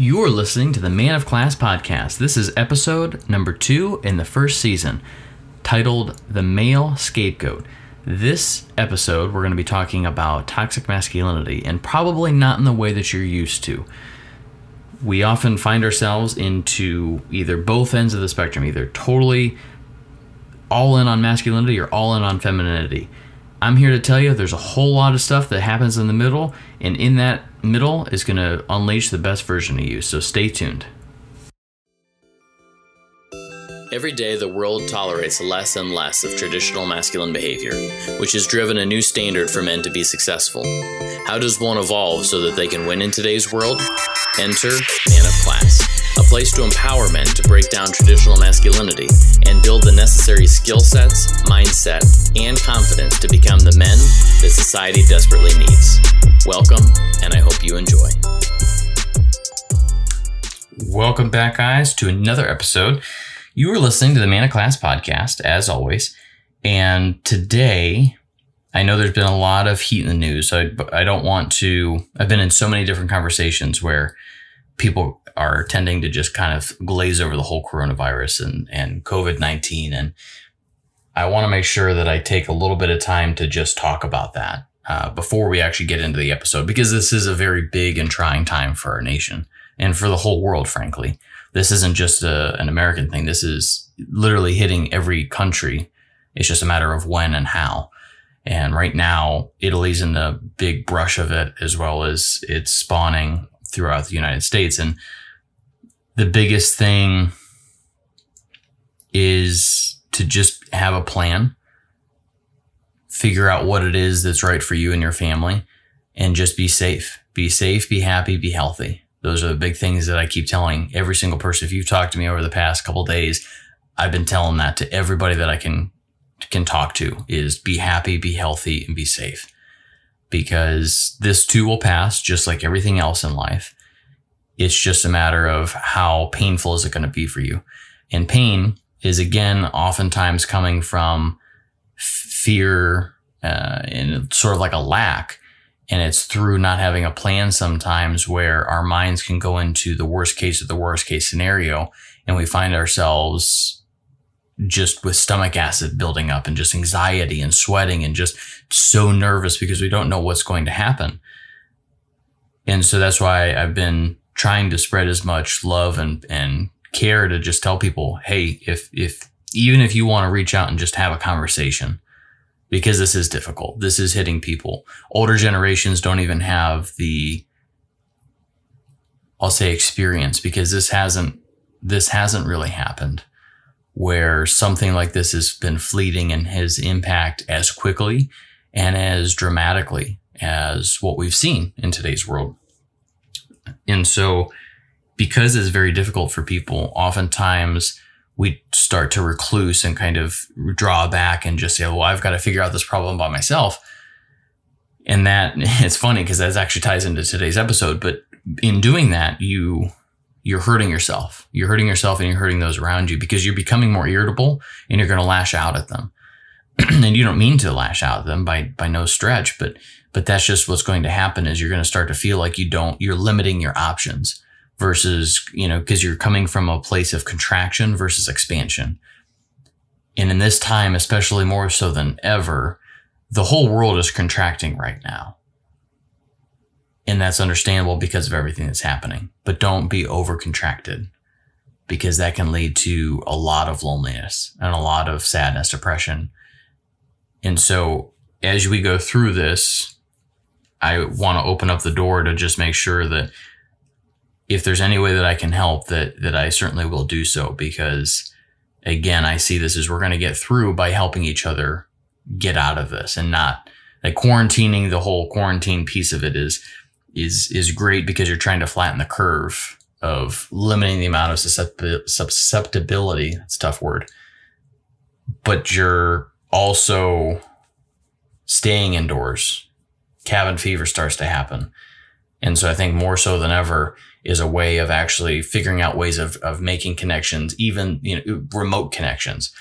You're listening to the Man of Class podcast. This is episode number two in the first season, titled The Male Scapegoat. This episode, we're going to be talking about toxic masculinity, and probably not in the way that you're used to. We often find ourselves into either both ends of the spectrum, either totally all in on masculinity or all in on femininity. I'm here to tell you there's a whole lot of stuff that happens in the middle, and in that middle is going to unleash the best version of you. So stay tuned. Every day, the world tolerates less and less of traditional masculine behavior, which has driven a new standard for men to be successful. How does one evolve so that they can win in today's world? Enter Man of Class, place to empower men to break down traditional masculinity and build the necessary skill sets, mindset, and confidence to become the men that society desperately needs. Welcome, and I hope you enjoy. Welcome back, guys, to another episode. You are listening to the Man of Class podcast, as always. And today, I know there's been a lot of heat in the news. I, I don't want to, I've been in so many different conversations where people are tending to just kind of glaze over the whole coronavirus and, and COVID 19. And I want to make sure that I take a little bit of time to just talk about that uh, before we actually get into the episode, because this is a very big and trying time for our nation and for the whole world, frankly. This isn't just a, an American thing. This is literally hitting every country. It's just a matter of when and how. And right now, Italy's in the big brush of it, as well as it's spawning throughout the United States. And the biggest thing is to just have a plan, figure out what it is that's right for you and your family, and just be safe. Be safe, be happy, be healthy. Those are the big things that I keep telling every single person. If you've talked to me over the past couple days, I've been telling that to everybody that I can can talk to is be happy, be healthy, and be safe. Because this too will pass, just like everything else in life. It's just a matter of how painful is it going to be for you. And pain is again oftentimes coming from fear uh, and sort of like a lack and it's through not having a plan sometimes where our minds can go into the worst case of the worst case scenario. And we find ourselves just with stomach acid building up and just anxiety and sweating and just so nervous because we don't know what's going to happen. And so that's why I've been trying to spread as much love and, and care to just tell people, hey, if, if, even if you want to reach out and just have a conversation, because this is difficult. This is hitting people. Older generations don't even have the, I'll say experience because this hasn't, this hasn't really happened where something like this has been fleeting and has impact as quickly and as dramatically as what we've seen in today's world. And so because it's very difficult for people, oftentimes we start to recluse and kind of draw back and just say, well, I've got to figure out this problem by myself. And that it's funny because that actually ties into today's episode. But in doing that, you you're hurting yourself. You're hurting yourself and you're hurting those around you because you're becoming more irritable and you're going to lash out at them. and you don't mean to lash out at them by by no stretch, but but that's just what's going to happen is you're going to start to feel like you don't you're limiting your options versus, you know, because you're coming from a place of contraction versus expansion. And in this time, especially more so than ever, the whole world is contracting right now. And that's understandable because of everything that's happening. But don't be over contracted because that can lead to a lot of loneliness and a lot of sadness, depression. And so as we go through this, I want to open up the door to just make sure that if there's any way that I can help, that that I certainly will do so because again, I see this as we're going to get through by helping each other get out of this and not like quarantining the whole quarantine piece of it is is is great because you're trying to flatten the curve of limiting the amount of susceptibility. That's a tough word. But you're also staying indoors. Cabin fever starts to happen. And so I think more so than ever, is a way of actually figuring out ways of, of making connections, even you know, remote connections,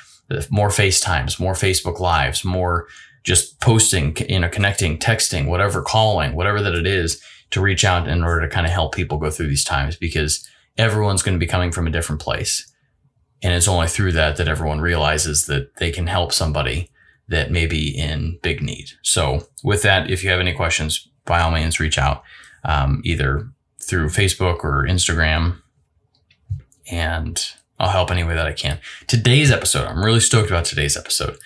more FaceTimes, more Facebook lives, more just posting, you know, connecting, texting, whatever, calling, whatever that it is to reach out in order to kind of help people go through these times because everyone's going to be coming from a different place. And it's only through that that everyone realizes that they can help somebody that may be in big need. So, with that, if you have any questions, by all means, reach out um, either through Facebook or Instagram, and I'll help any way that I can. Today's episode, I'm really stoked about today's episode.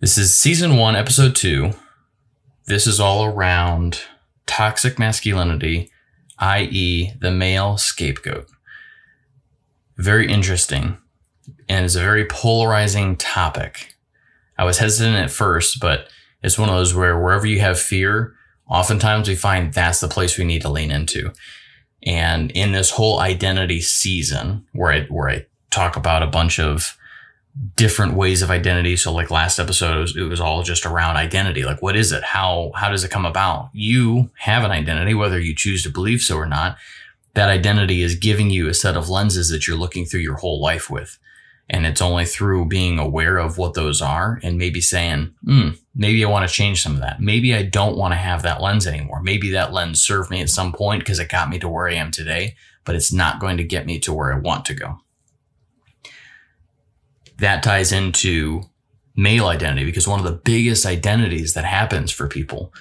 This is season one, episode two. This is all around toxic masculinity, i.e., the male scapegoat. Very interesting and it's a very polarizing topic. I was hesitant at first, but it's one of those where wherever you have fear, oftentimes we find that's the place we need to lean into. And in this whole identity season, where I where I talk about a bunch of different ways of identity. So like last episode, it was, it was, all just around identity. Like, what is it? How, how does it come about? You have an identity, whether you choose to believe so or not. That identity is giving you a set of lenses that you're looking through your whole life with. And it's only through being aware of what those are and maybe saying, hmm, maybe I want to change some of that. Maybe I don't want to have that lens anymore. Maybe that lens served me at some point because it got me to where I am today, but it's not going to get me to where I want to go. That ties into male identity because one of the biggest identities that happens for people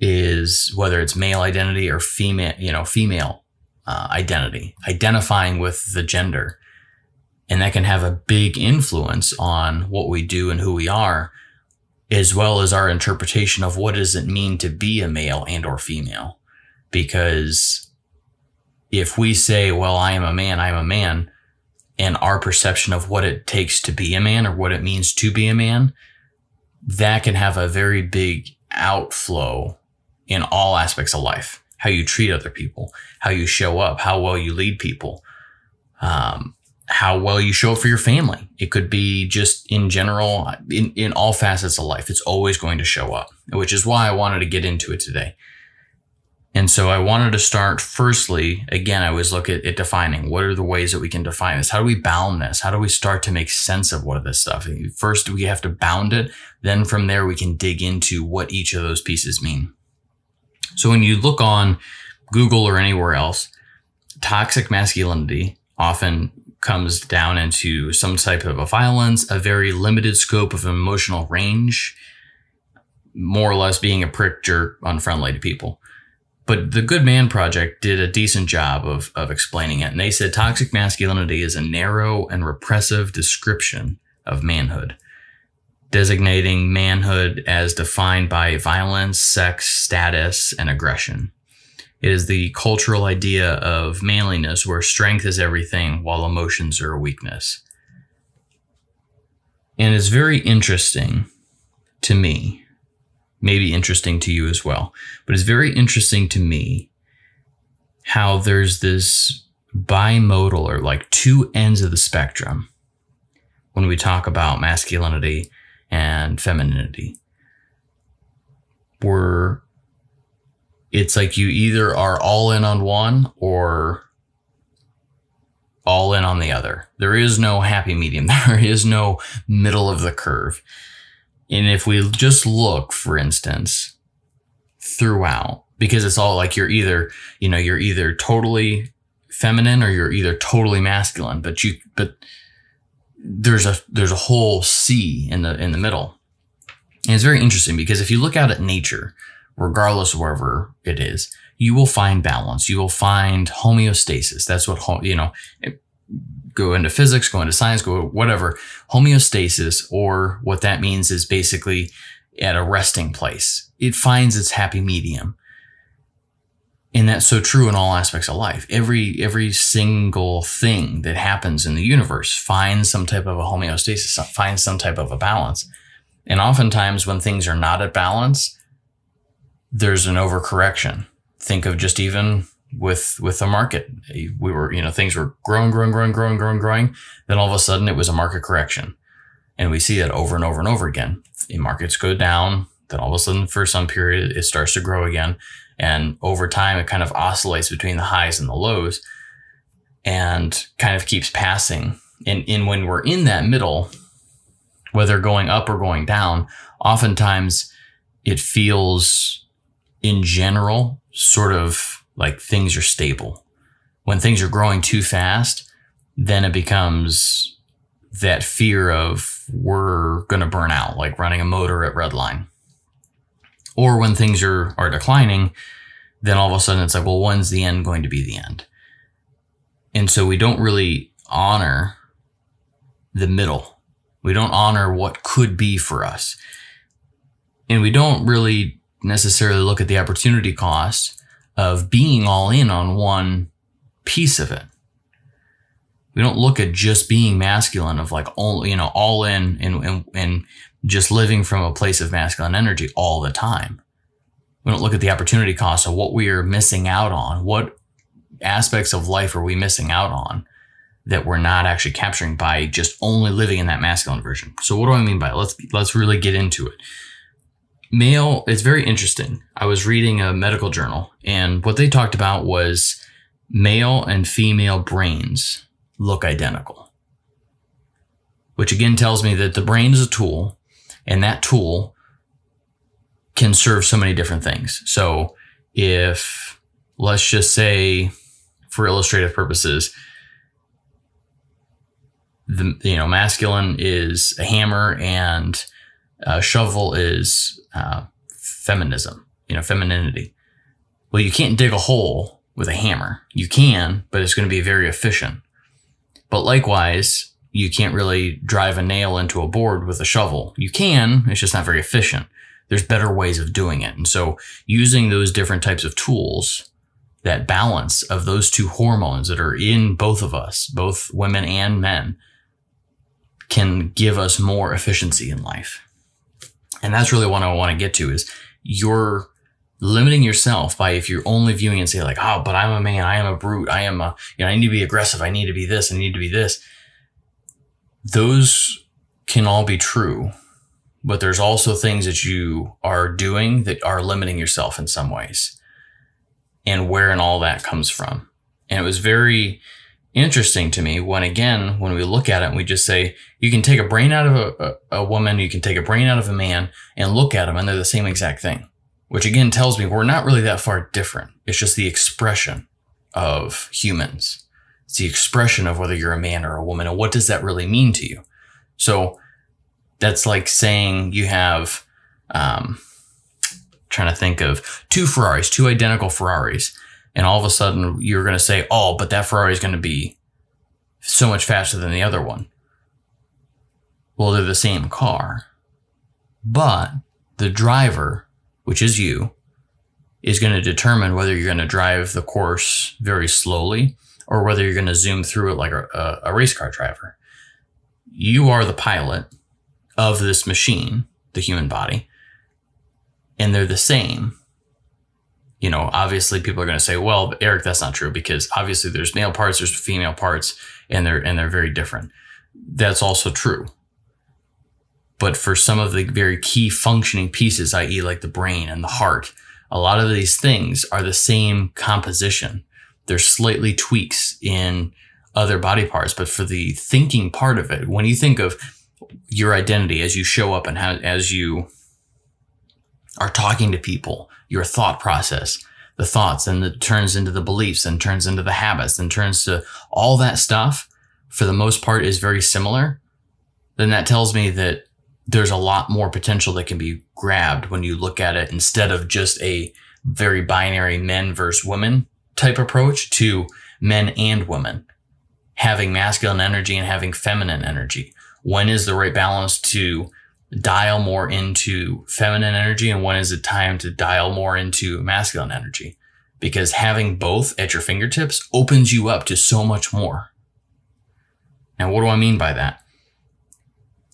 is whether it's male identity or female, you know, female uh, identity, identifying with the gender. And that can have a big influence on what we do and who we are as well as our interpretation of what does it mean to be a male and or female. Because if we say well i am a man i'm a man and our perception of what it takes to be a man or what it means to be a man that can have a very big outflow in all aspects of life how you treat other people how you show up how well you lead people um, how well you show up for your family. It could be just in general, in, in all facets of life. It's always going to show up, which is why I wanted to get into it today. And so I wanted to start firstly, again, I always look at, at defining what are the ways that we can define this? How do we bound this? How do we start to make sense of what of this stuff? First, we have to bound it. Then from there, we can dig into what each of those pieces mean. So when you look on Google or anywhere else, toxic masculinity often comes down into some type of a violence, a very limited scope of emotional range, more or less being a prick jerk, unfriendly to people. But the Good Men Project did a decent job of, of explaining it. And they said toxic masculinity is a narrow and repressive description of manhood, designating manhood as defined by violence, sex, status, and aggression. It is the cultural idea of manliness where strength is everything while emotions are a weakness. And it's very interesting to me, maybe interesting to you as well, but it's very interesting to me how there's this bimodal or like two ends of the spectrum when we talk about masculinity and femininity. We're it's like you either are all in on one or all in on the other. There is no happy medium. There is no middle of the curve. And if we just look, for instance, throughout, because it's all like you're either, you know, you're either totally feminine or you're either totally masculine, but you, but there's a, there's a whole sea in the, in the middle. And it's very interesting because if you look out at nature, regardless wherever it is, you will find balance. You will find homeostasis. That's what, you know, go into physics, go into science, go whatever. Homeostasis, or what that means is basically at a resting place. It finds its happy medium. And that's so true in all aspects of life. Every every single thing that happens in the universe finds some type of a homeostasis, finds some type of a balance. And oftentimes when things are not at balance, there's an overcorrection. Think of just even with with the market. We were, you know, things were growing, growing, growing, growing, growing, growing. Then all of a sudden it was a market correction. And we see that over and over and over again. The markets go down, then all of a sudden for some period it starts to grow again. And over time it kind of oscillates between the highs and the lows and kind of keeps passing. And, and when we're in that middle, whether going up or going down, oftentimes it feels in general sort of like things are stable. When things are growing too fast, then it becomes that fear of we're going to burn out, like running a motor at redline. Or when things are, are declining, then all of a sudden it's like, well, when's the end going to be the end? And so we don't really honor the middle. We don't honor what could be for us. And we don't really necessarily look at the opportunity cost of being all in on one piece of it. We don't look at just being masculine of like all, you know, all in and, and, and just living from a place of masculine energy all the time. We don't look at the opportunity cost of what we are missing out on. What aspects of life are we missing out on that we're not actually capturing by just only living in that masculine version? So what do I mean by it? Let's let's really get into it. Male, it's very interesting. I was reading a medical journal and what they talked about was male and female brains look identical. Which again tells me that the brain is a tool and that tool can serve so many different things. So if let's just say for illustrative purposes, the you know masculine is a hammer and a shovel is uh, feminism, you know, femininity. Well, you can't dig a hole with a hammer. You can, but it's going to be very efficient. But likewise, you can't really drive a nail into a board with a shovel. You can, it's just not very efficient. There's better ways of doing it. And so using those different types of tools, that balance of those two hormones that are in both of us, both women and men, can give us more efficiency in life. And that's really what I want to get to is you're limiting yourself by if you're only viewing and say like, oh, but I'm a man, I am a brute, I am a, you know, I need to be aggressive, I need to be this, I need to be this. Those can all be true, but there's also things that you are doing that are limiting yourself in some ways and where and all that comes from. And it was very interesting to me when again, when we look at it and we just say, you can take a brain out of a, a, a woman, you can take a brain out of a man and look at them and they're the same exact thing which again tells me we're not really that far different. It's just the expression of humans. It's the expression of whether you're a man or a woman and what does that really mean to you. So that's like saying you have, um, trying to think of two Ferraris, two identical Ferraris, and all of a sudden you're going to say, oh, but that Ferrari is going to be so much faster than the other one. Well, they're the same car, but the driver which is you, is going to determine whether you're going to drive the course very slowly or whether you're going to zoom through it like a, a, race car driver. You are the pilot of this machine, the human body, and they're the same. You know, obviously people are going to say, well, Eric, that's not true because obviously there's male parts, there's female parts, and they're, and they're very different. That's also true. But for some of the very key functioning pieces, i.e., like the brain and the heart, a lot of these things are the same composition. There's slightly tweaks in other body parts, but for the thinking part of it, when you think of your identity as you show up and how, as you are talking to people, your thought process, the thoughts, and it turns into the beliefs and turns into the habits and turns to all that stuff, for the most part, is very similar, then that tells me that there's a lot more potential that can be grabbed when you look at it instead of just a very binary men versus women type approach to men and women having masculine energy and having feminine energy. When is the right balance to dial more into feminine energy and when is it time to dial more into masculine energy? Because having both at your fingertips opens you up to so much more. Now, what do I mean by that?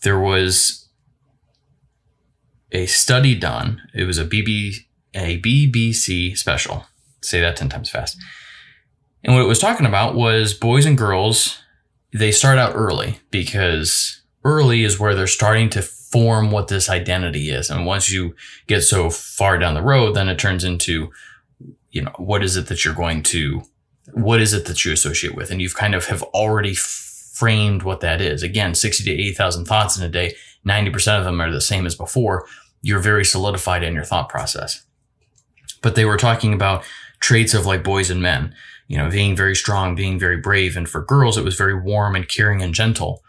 There was a study done. It was a BB a BBC special. Say that 10 times fast. And what it was talking about was boys and girls, they start out early because early is where they're starting to form what this identity is. And once you get so far down the road, then it turns into, you know, what is it that you're going to, what is it that you associate with? And you've kind of have already framed what that is. Again, 60 to 80,000 thoughts in a day. 90% of them are the same as before. You're very solidified in your thought process. but they were talking about traits of like boys and men, you know, being very strong, being very brave. And for girls, it was very warm and caring and gentle.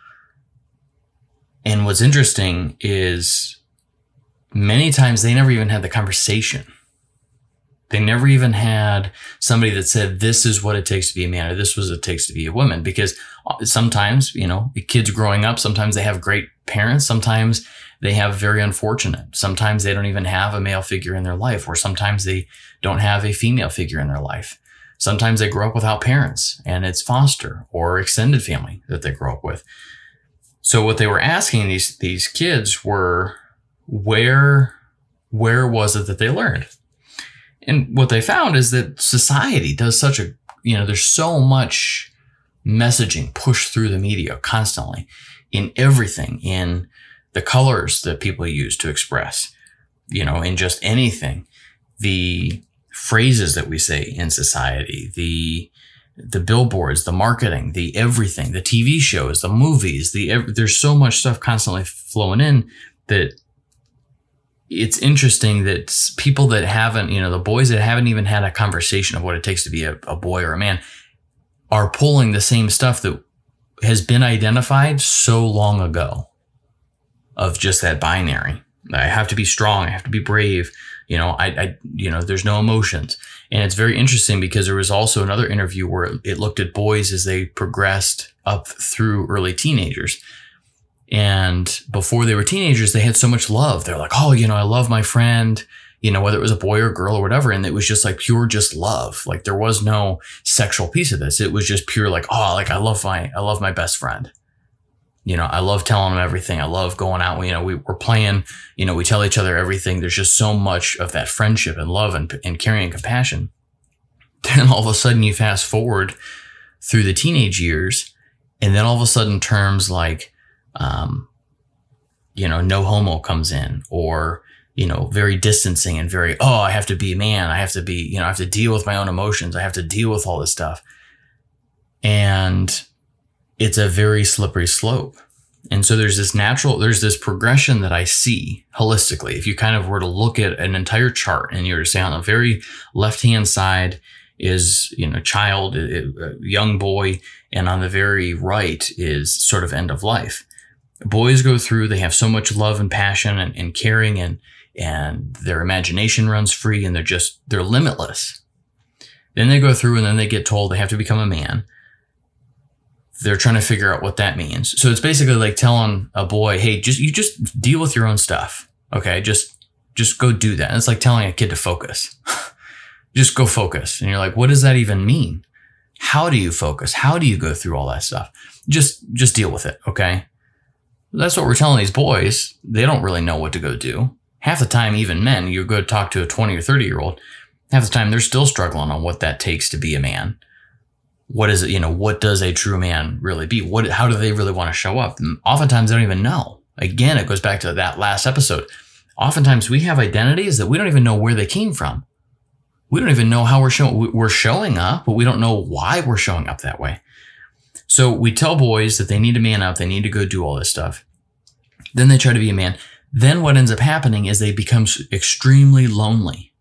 And what's interesting is many times they never even had the conversation. They never even had somebody that said, this is what it takes to be a man or this was what it takes to be a woman. Because uh, sometimes, you know, kids growing up, sometimes they have great parents. Sometimes they have very unfortunate. Sometimes they don't even have a male figure in their life, or sometimes they don't have a female figure in their life. Sometimes they grow up without parents and it's foster or extended family that they grow up with. So what they were asking these, these kids were where, where was it that they learned? And what they found is that society does such a, you know, there's so much messaging pushed through the media constantly in everything, in the colors that people use to express, you know, in just anything, the phrases that we say in society, the, the billboards, the marketing, the everything, the TV shows, the movies, the, there's so much stuff constantly flowing in that it's interesting that people that haven't, you know, the boys that haven't even had a conversation of what it takes to be a, a boy or a man are pulling the same stuff that has been identified so long ago of just that binary. I have to be strong. I have to be brave. You know, I, I, you know, there's no emotions. And it's very interesting because there was also another interview where it looked at boys as they progressed up through early teenagers. And before they were teenagers, they had so much love. They're like, oh, you know, I love my friend, you know, whether it was a boy or girl or whatever. And it was just like pure, just love. Like there was no sexual piece of this. It was just pure, like, oh, like I love my, I love my best friend. You know, I love telling them everything. I love going out. You know, we, we're playing, you know, we tell each other everything. There's just so much of that friendship and love and, and caring and compassion. Then all of a sudden you fast forward through the teenage years. And then all of a sudden terms like, um, you know, no homo comes in or, you know, very distancing and very, oh, I have to be a man. I have to be, you know, I have to deal with my own emotions. I have to deal with all this stuff. And it's a very slippery slope. And so there's this natural, there's this progression that I see holistically. If you kind of were to look at an entire chart and you were to say on the very left hand side is, you know, child, young boy, and on the very right is sort of end of life boys go through, they have so much love and passion and, and caring and, and their imagination runs free and they're just, they're limitless. Then they go through and then they get told they have to become a man. They're trying to figure out what that means. So it's basically like telling a boy, Hey, just, you just deal with your own stuff. Okay. Just, just go do that. And it's like telling a kid to focus. just go focus. And you're like, what does that even mean? How do you focus? How do you go through all that stuff? Just, just deal with it. Okay. That's what we're telling these boys. They don't really know what to go do. Half the time, even men, you go talk to a 20 or 30 year old, half the time they're still struggling on what that takes to be a man. What is it, you know, what does a true man really be? What, how do they really want to show up? And oftentimes they don't even know. Again, it goes back to that last episode. Oftentimes we have identities that we don't even know where they came from. We don't even know how we're showing, we're showing up, but we don't know why we're showing up that way. So we tell boys that they need to man up, they need to go do all this stuff. Then they try to be a man. Then what ends up happening is they become extremely lonely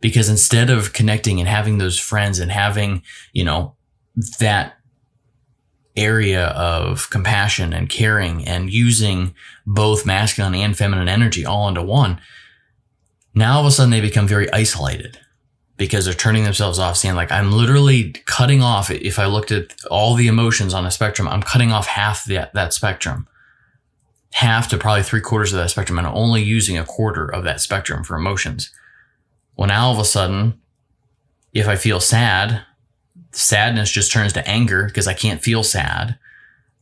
because instead of connecting and having those friends and having, you know, that area of compassion and caring and using both masculine and feminine energy all into one, now all of a sudden they become very isolated because they're turning themselves off, saying like, I'm literally cutting off. If I looked at all the emotions on a spectrum, I'm cutting off half that, that spectrum, half to probably three quarters of that spectrum, and only using a quarter of that spectrum for emotions. Well, now all of a sudden, if I feel sad, sadness just turns to anger because I can't feel sad.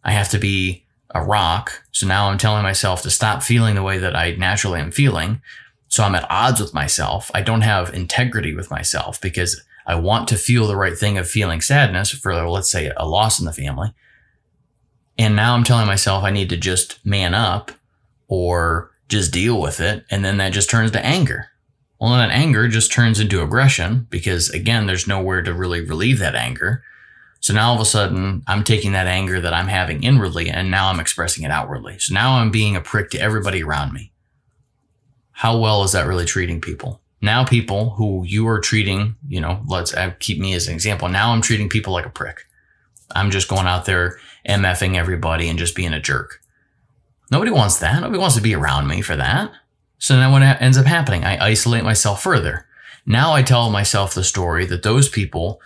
I have to be a rock. So now I'm telling myself to stop feeling the way that I naturally am feeling. So I'm at odds with myself. I don't have integrity with myself because I want to feel the right thing of feeling sadness for, let's say, a loss in the family. And now I'm telling myself I need to just man up or just deal with it. And then that just turns to anger. Well, then that anger just turns into aggression because again, there's nowhere to really relieve that anger. So now all of a sudden I'm taking that anger that I'm having inwardly and now I'm expressing it outwardly. So now I'm being a prick to everybody around me how well is that really treating people? Now people who you are treating, you know, let's uh, keep me as an example. Now I'm treating people like a prick. I'm just going out there MFing everybody and just being a jerk. Nobody wants that. Nobody wants to be around me for that. So then what ends up happening? I isolate myself further. Now I tell myself the story that those people,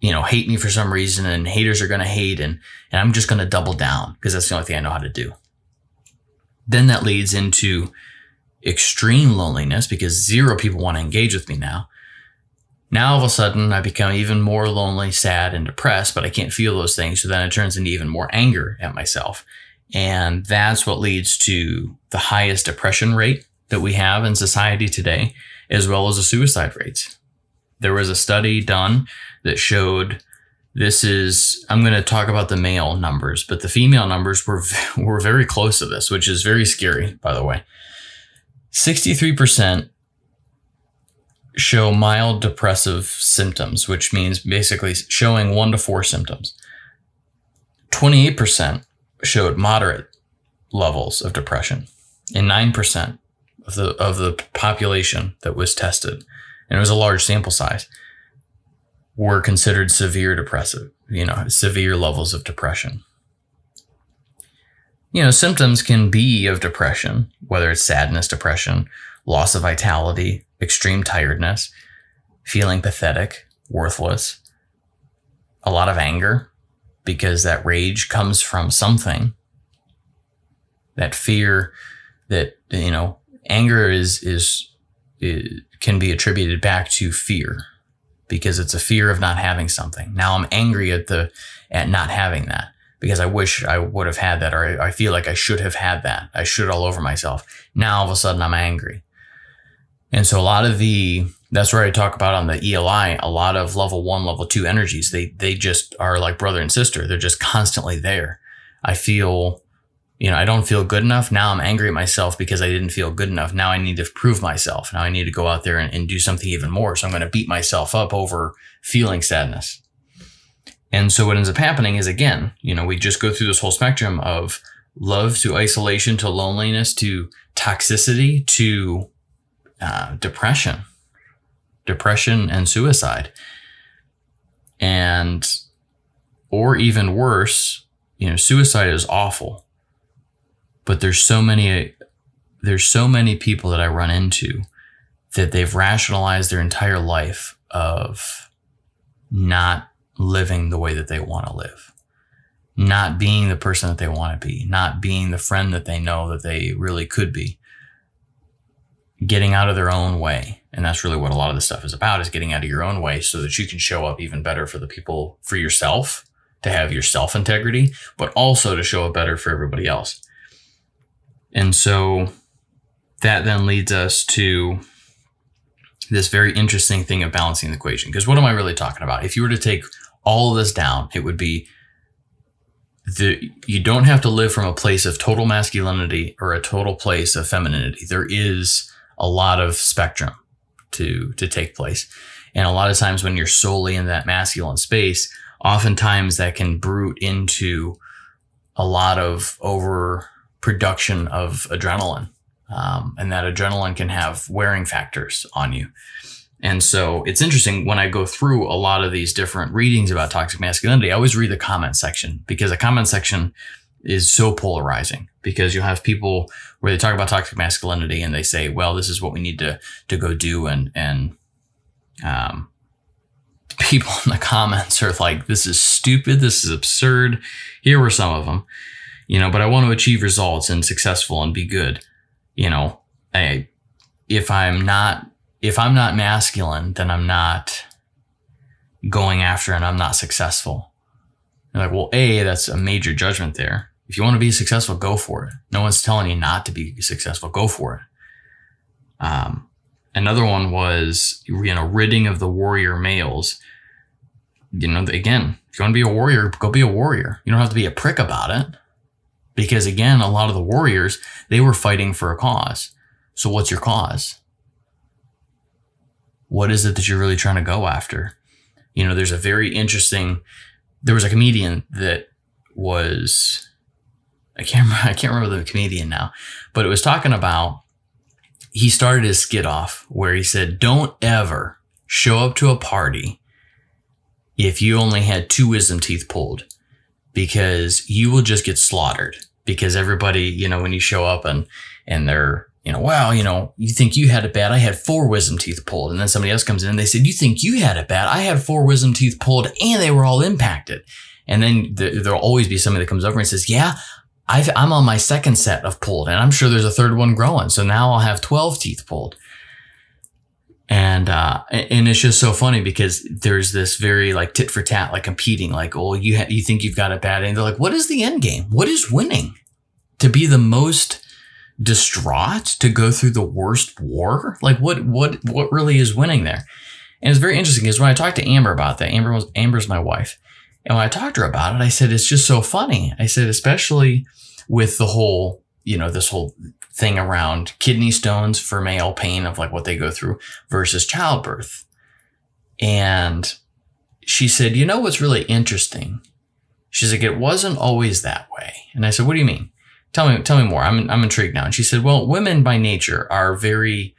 you know, hate me for some reason and haters are going to hate and, and I'm just going to double down because that's the only thing I know how to do. Then that leads into extreme loneliness because zero people want to engage with me now. Now all of a sudden I become even more lonely, sad, and depressed, but I can't feel those things. So then it turns into even more anger at myself. And that's what leads to the highest depression rate that we have in society today, as well as the suicide rates. There was a study done that showed this is I'm going to talk about the male numbers, but the female numbers were were very close to this, which is very scary, by the way. 63% show mild depressive symptoms, which means basically showing 1 to 4 symptoms. 28% showed moderate levels of depression, and 9% of the of the population that was tested, and it was a large sample size, were considered severe depressive, you know, severe levels of depression. You know, symptoms can be of depression, whether it's sadness, depression, loss of vitality, extreme tiredness, feeling pathetic, worthless, a lot of anger, because that rage comes from something. That fear that, you know, anger is, is, can be attributed back to fear because it's a fear of not having something. Now I'm angry at the at not having that because I wish I would have had that or I feel like I should have had that. I should all over myself. Now all of a sudden I'm angry. And so a lot of the that's where I talk about on the ELI, a lot of level 1, level 2 energies, they they just are like brother and sister. They're just constantly there. I feel you know, I don't feel good enough. Now I'm angry at myself because I didn't feel good enough. Now I need to prove myself. Now I need to go out there and, and do something even more. So I'm going to beat myself up over feeling sadness. And so what ends up happening is again, you know, we just go through this whole spectrum of love to isolation to loneliness to toxicity to uh, depression, depression and suicide. And, or even worse, you know, suicide is awful but there's so many there's so many people that I run into that they've rationalized their entire life of not living the way that they want to live, not being the person that they want to be, not being the friend that they know that they really could be, getting out of their own way. And that's really what a lot of this stuff is about is getting out of your own way so that you can show up even better for the people, for yourself, to have your self integrity, but also to show up better for everybody else. And so that then leads us to this very interesting thing of balancing the equation. Because what am I really talking about? If you were to take all of this down, it would be the you don't have to live from a place of total masculinity or a total place of femininity. There is a lot of spectrum to to take place. And a lot of times when you're solely in that masculine space, oftentimes that can brute into a lot of over production of adrenaline. Um, and that adrenaline can have wearing factors on you. And so it's interesting when I go through a lot of these different readings about toxic masculinity, I always read the comment section because the comment section is so polarizing because you'll have people where they talk about toxic masculinity and they say, well, this is what we need to, to go do. And, and, um, people in the comments are like, this is stupid. This is absurd. Here were some of them you know, but I want to achieve results and successful and be good. You know, I, if I'm not, if I'm not masculine, then I'm not going after and I'm not successful. You're like, well, A, that's a major judgment there. If you want to be successful, go for it. No one's telling you not to be successful. Go for it. Um, another one was, you know, ridding of the warrior males. You know, again, if you want to be a warrior, go be a warrior. You don't have to be a prick about it. Because again, a lot of the warriors, they were fighting for a cause. So what's your cause? What is it that you're really trying to go after? You know, there's a very interesting, there was a comedian that was, I can't remember, I can't remember the comedian now, but it was talking about he started his skit off where he said, Don't ever show up to a party if you only had two wisdom teeth pulled because you will just get slaughtered because everybody, you know, when you show up and, and they're, you know, wow, you know, you think you had it bad. I had four wisdom teeth pulled. And then somebody else comes in and they said, you think you had it bad. I had four wisdom teeth pulled and they were all impacted. And then there'll always be somebody that comes over and says, yeah, i am on my second set of pulled and I'm sure there's a third one growing. So now I'll have 12 teeth pulled. And, uh, and it's just so funny because there's this very like tit for tat, like competing, like, oh, you, ha- you think you've got it bad. And they're like, what is the end game? What is winning? To be the most distraught to go through the worst war? Like what, what, what really is winning there? And it's very interesting because when I talked to Amber about that, Amber was, Amber's my wife. And when I talked to her about it, I said, it's just so funny. I said, especially with the whole, you know, this whole thing around kidney stones for male pain of like what they go through versus childbirth. And she said, you know, what's really interesting? She's like, it wasn't always that way. And I said, what do you mean? Tell me, tell me more. I'm, I'm intrigued now. And she said, well, women by nature are very,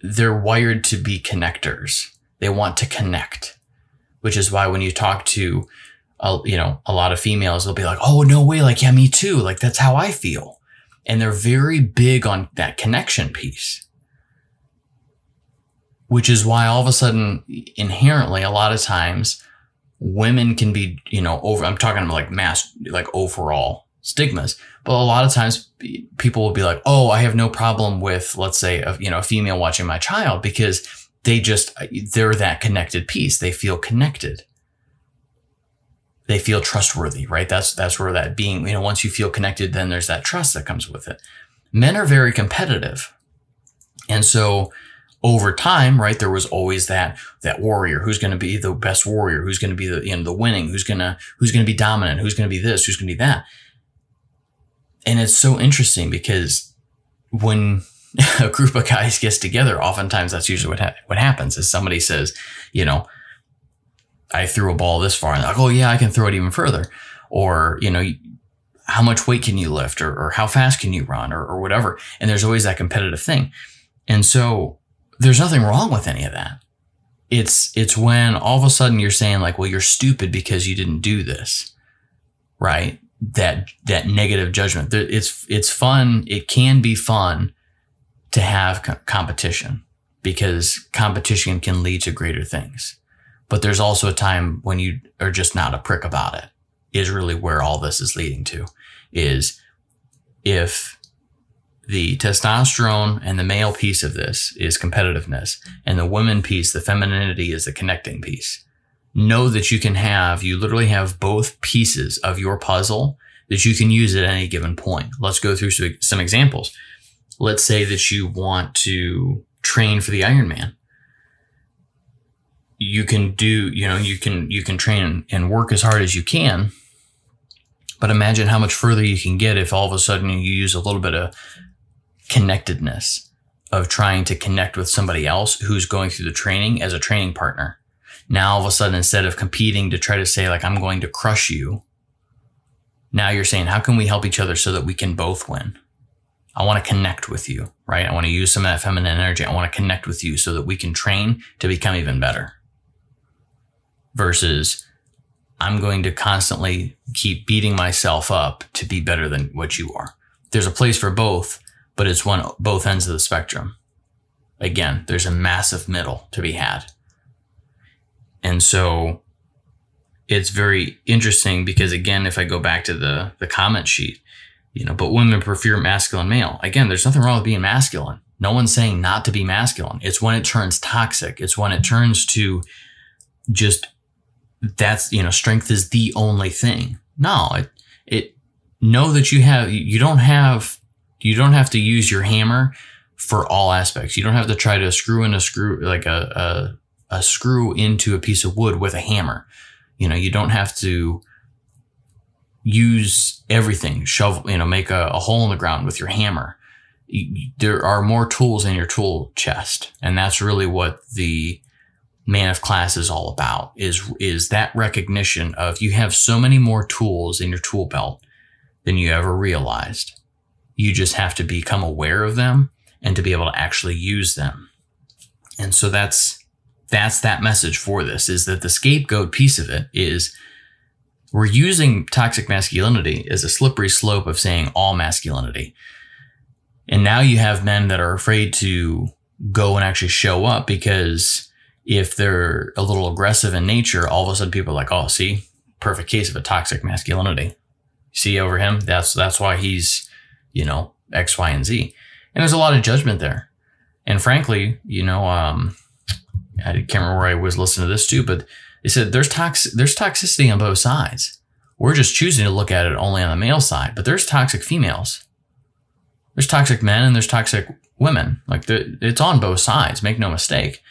they're wired to be connectors. They want to connect which is why when you talk to, a, you know, a lot of females, they'll be like, "Oh, no way! Like, yeah, me too. Like, that's how I feel," and they're very big on that connection piece. Which is why all of a sudden, inherently, a lot of times, women can be, you know, over. I'm talking about like mass, like overall stigmas, but a lot of times people will be like, "Oh, I have no problem with, let's say, a, you know, a female watching my child because." they just uh, they're that connected piece. They feel connected. They feel trustworthy right? That's that's where that being you know once you feel connected then there's that trust that comes with it. Men are very competitive. And so over time right there was always that that warrior who's going to be the best warrior who's going to be the you know the winning who's going to who's going to be dominant who's going to be this who's going to be that and it's so interesting because when a group of guys gets together, oftentimes that's usually what ha- what happens is somebody says, you know, I threw a ball this far, and like, oh yeah, I can throw it even further, or you know, how much weight can you lift, or, or how fast can you run, or, or whatever. And there's always that competitive thing, and so there's nothing wrong with any of that. It's it's when all of a sudden you're saying like, well, you're stupid because you didn't do this, right? That that negative judgment. It's it's fun. It can be fun to have co- competition because competition can lead to greater things. But there's also a time when you are just not a prick about it, is really where all this is leading to. Is if the testosterone and the male piece of this is competitiveness, and the women piece, the femininity, is the connecting piece. Know that you can have, you literally have both pieces of your puzzle that you can use at any given point. Let's go through some examples let's say that you want to train for the Ironman. You can do, you know, you can you can train and work as hard as you can. But imagine how much further you can get if all of a sudden you use a little bit of connectedness of trying to connect with somebody else who's going through the training as a training partner. Now all of a sudden instead of competing to try to say like I'm going to crush you, now you're saying how can we help each other so that we can both win? I want to connect with you, right? I want to use some of that feminine energy. I want to connect with you so that we can train to become even better. Versus I'm going to constantly keep beating myself up to be better than what you are. There's a place for both, but it's one both ends of the spectrum. Again, there's a massive middle to be had. And so it's very interesting because again, if I go back to the the comment sheet, you know, but women prefer masculine male. Again, there's nothing wrong with being masculine. No one's saying not to be masculine. It's when it turns toxic. It's when it turns to just that's, you know, strength is the only thing. No, it, it, know that you have, you don't have, you don't have to use your hammer for all aspects. You don't have to try to screw in a screw, like a, a, a, screw into a piece of wood with a hammer. You know, you don't have to, use everything, shovel, you know, make a, a hole in the ground with your hammer. there are more tools in your tool chest. And that's really what the man of class is all about is, is that recognition of you have so many more tools in your tool belt than you ever realized. You just have to become aware of them and to be able to actually use them. And so that's that's that message for this is that the scapegoat piece of it is we're using toxic masculinity as a slippery slope of saying all masculinity. And now you have men that are afraid to go and actually show up because if they're a little aggressive in nature, all of a sudden people are like, oh, see, perfect case of a toxic masculinity. See over him? That's that's why he's, you know, X, Y, and Z. And there's a lot of judgment there. And frankly, you know, um, I can't remember where I was listening to this too, but they said there's tox there's toxicity on both sides. We're just choosing to look at it only on the male side, but there's toxic females. There's toxic men and there's toxic women. Like the, it's on both sides. Make no mistake.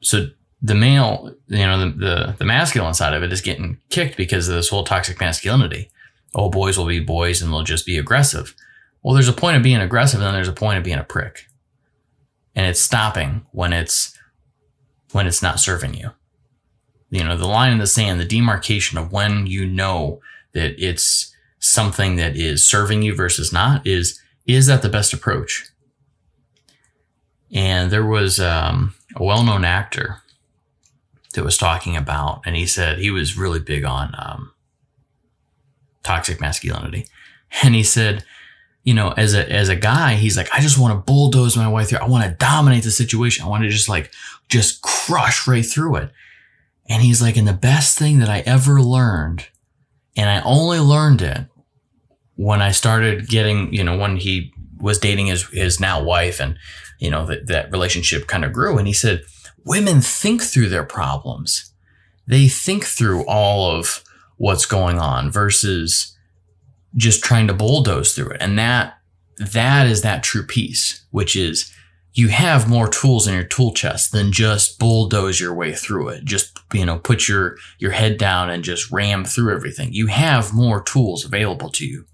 So the male, you know, the, the the masculine side of it is getting kicked because of this whole toxic masculinity. Oh, boys will be boys and they'll just be aggressive. Well, there's a point of being aggressive and then there's a point of being a prick. And it's stopping when it's when it's not serving you. You know, the line in the sand, the demarcation of when you know that it's something that is serving you versus not is is that the best approach? And there was um, a well-known actor that was talking about, and he said he was really big on um, toxic masculinity, and he said you know, as a as a guy, he's like, I just want to bulldoze my way through. I want to dominate the situation. I want to just like just crush right through it. And he's like, and the best thing that I ever learned, and I only learned it when I started getting, you know, when he was dating his his now wife, and you know that that relationship kind of grew. And he said, women think through their problems. They think through all of what's going on versus just trying to bulldoze through it. And that that is that true peace, which is you have more tools in your tool chest than just bulldoze your way through it. Just, you know, put your, your head down and just ram through everything. You have more tools available to you.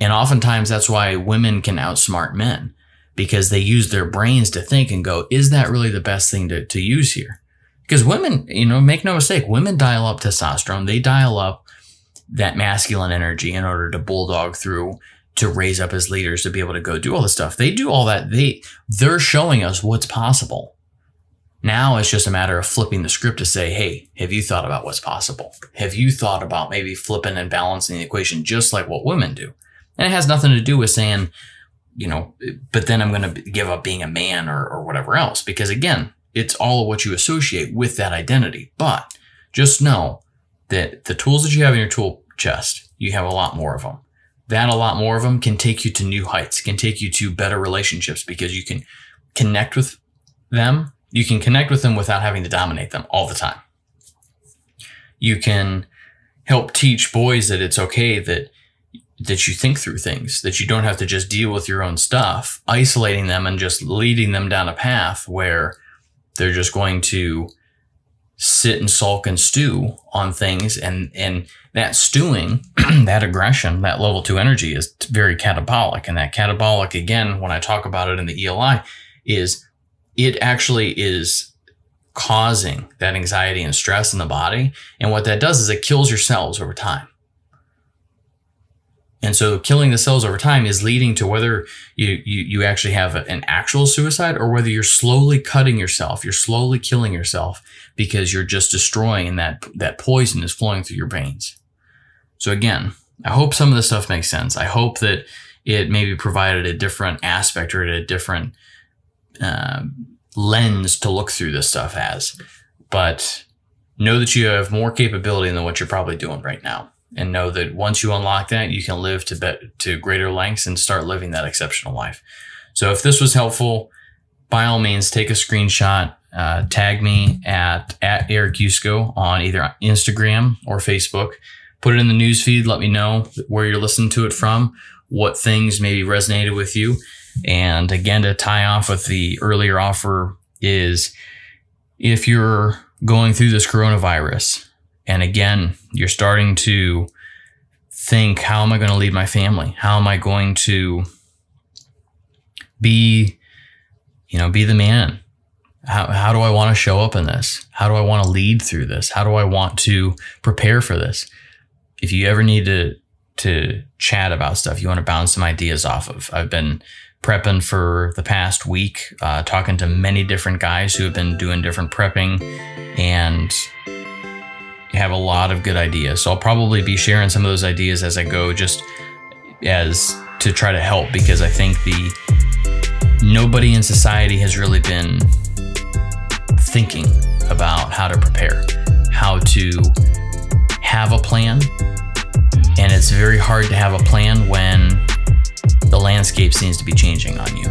And oftentimes that's why women can outsmart men because they use their brains to think and go, is that really the best thing to, to use here? Because women, you know, make no mistake, women dial up testosterone. They dial up that masculine energy in order to bulldog through to raise up as leaders to be able to go do all this stuff. They do all that. They they're showing us what's possible. Now it's just a matter of flipping the script to say, hey, have you thought about what's possible? Have you thought about maybe flipping and balancing the equation just like what women do? And it has nothing to do with saying, you know, but then I'm going to give up being a man or, or whatever else. Because again, it's all of what you associate with that identity. But just know that the tools that you have in your tool chest, you have a lot more of them. That a lot more of them can take you to new heights, can take you to better relationships because you can connect with them. You can connect with them without having to dominate them all the time. You can help teach boys that it's okay that that you think through things, that you don't have to just deal with your own stuff, isolating them and just leading them down a path where they're just going to sit and sulk and stew on things and and that stewing that aggression that level 2 energy is very catabolic. And that catabolic again when i talk about it in the eli is it actually is causing that anxiety and stress in the body. And what that does is it kills your cells over time and so killing the cells over time is leading to whether you, you, you actually have an actual suicide or whether you're slowly cutting yourself, you're slowly killing yourself because you're just destroying and that, that poison is flowing through your veins. So again, I hope some of this stuff makes sense. I hope that it maybe provided a different aspect or a different uh, lens to look through this stuff as. But know that you have more capability than what you're probably doing right now and know that once you unlock that, you can live to bet to greater lengths and start living that exceptional life. So if this was helpful, by all means, take a screenshot, uh, tag me at at Eric Yusko on either Instagram or Facebook. Put it in the news feed. Let me know where you're listening to it from, what things maybe resonated with you. And again, to tie off with the earlier offer is if you're going through this coronavirus, and again, you're starting to think, how am I going to lead my family? How am I going to be, you know, be the man? How, how do I want to show up in this? How do I want to lead through this? How do I want to prepare for this? If you ever need to, to chat about stuff, you want to bounce some ideas off of, I've been prepping for the past week, uh, talking to many different guys who have been doing different prepping and have a lot of good ideas. So I'll probably be sharing some of those ideas as I go, just as to try to help because I think the nobody in society has really been thinking about how to prepare, how to have a plan. And it's very hard to have a plan when the landscape seems to be changing on you.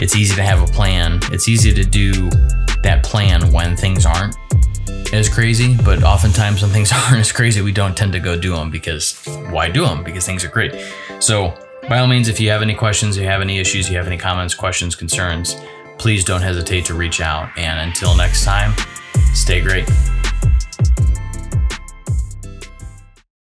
It's easy to have a plan. It's easy to do that plan when things aren't as crazy, but oftentimes when things aren't as crazy, we don't tend to go do them because why do them? Because things are great. So, by all means, if you have any questions, you have any issues, you have any comments, questions, concerns, please don't hesitate to reach out. And until next time, stay great.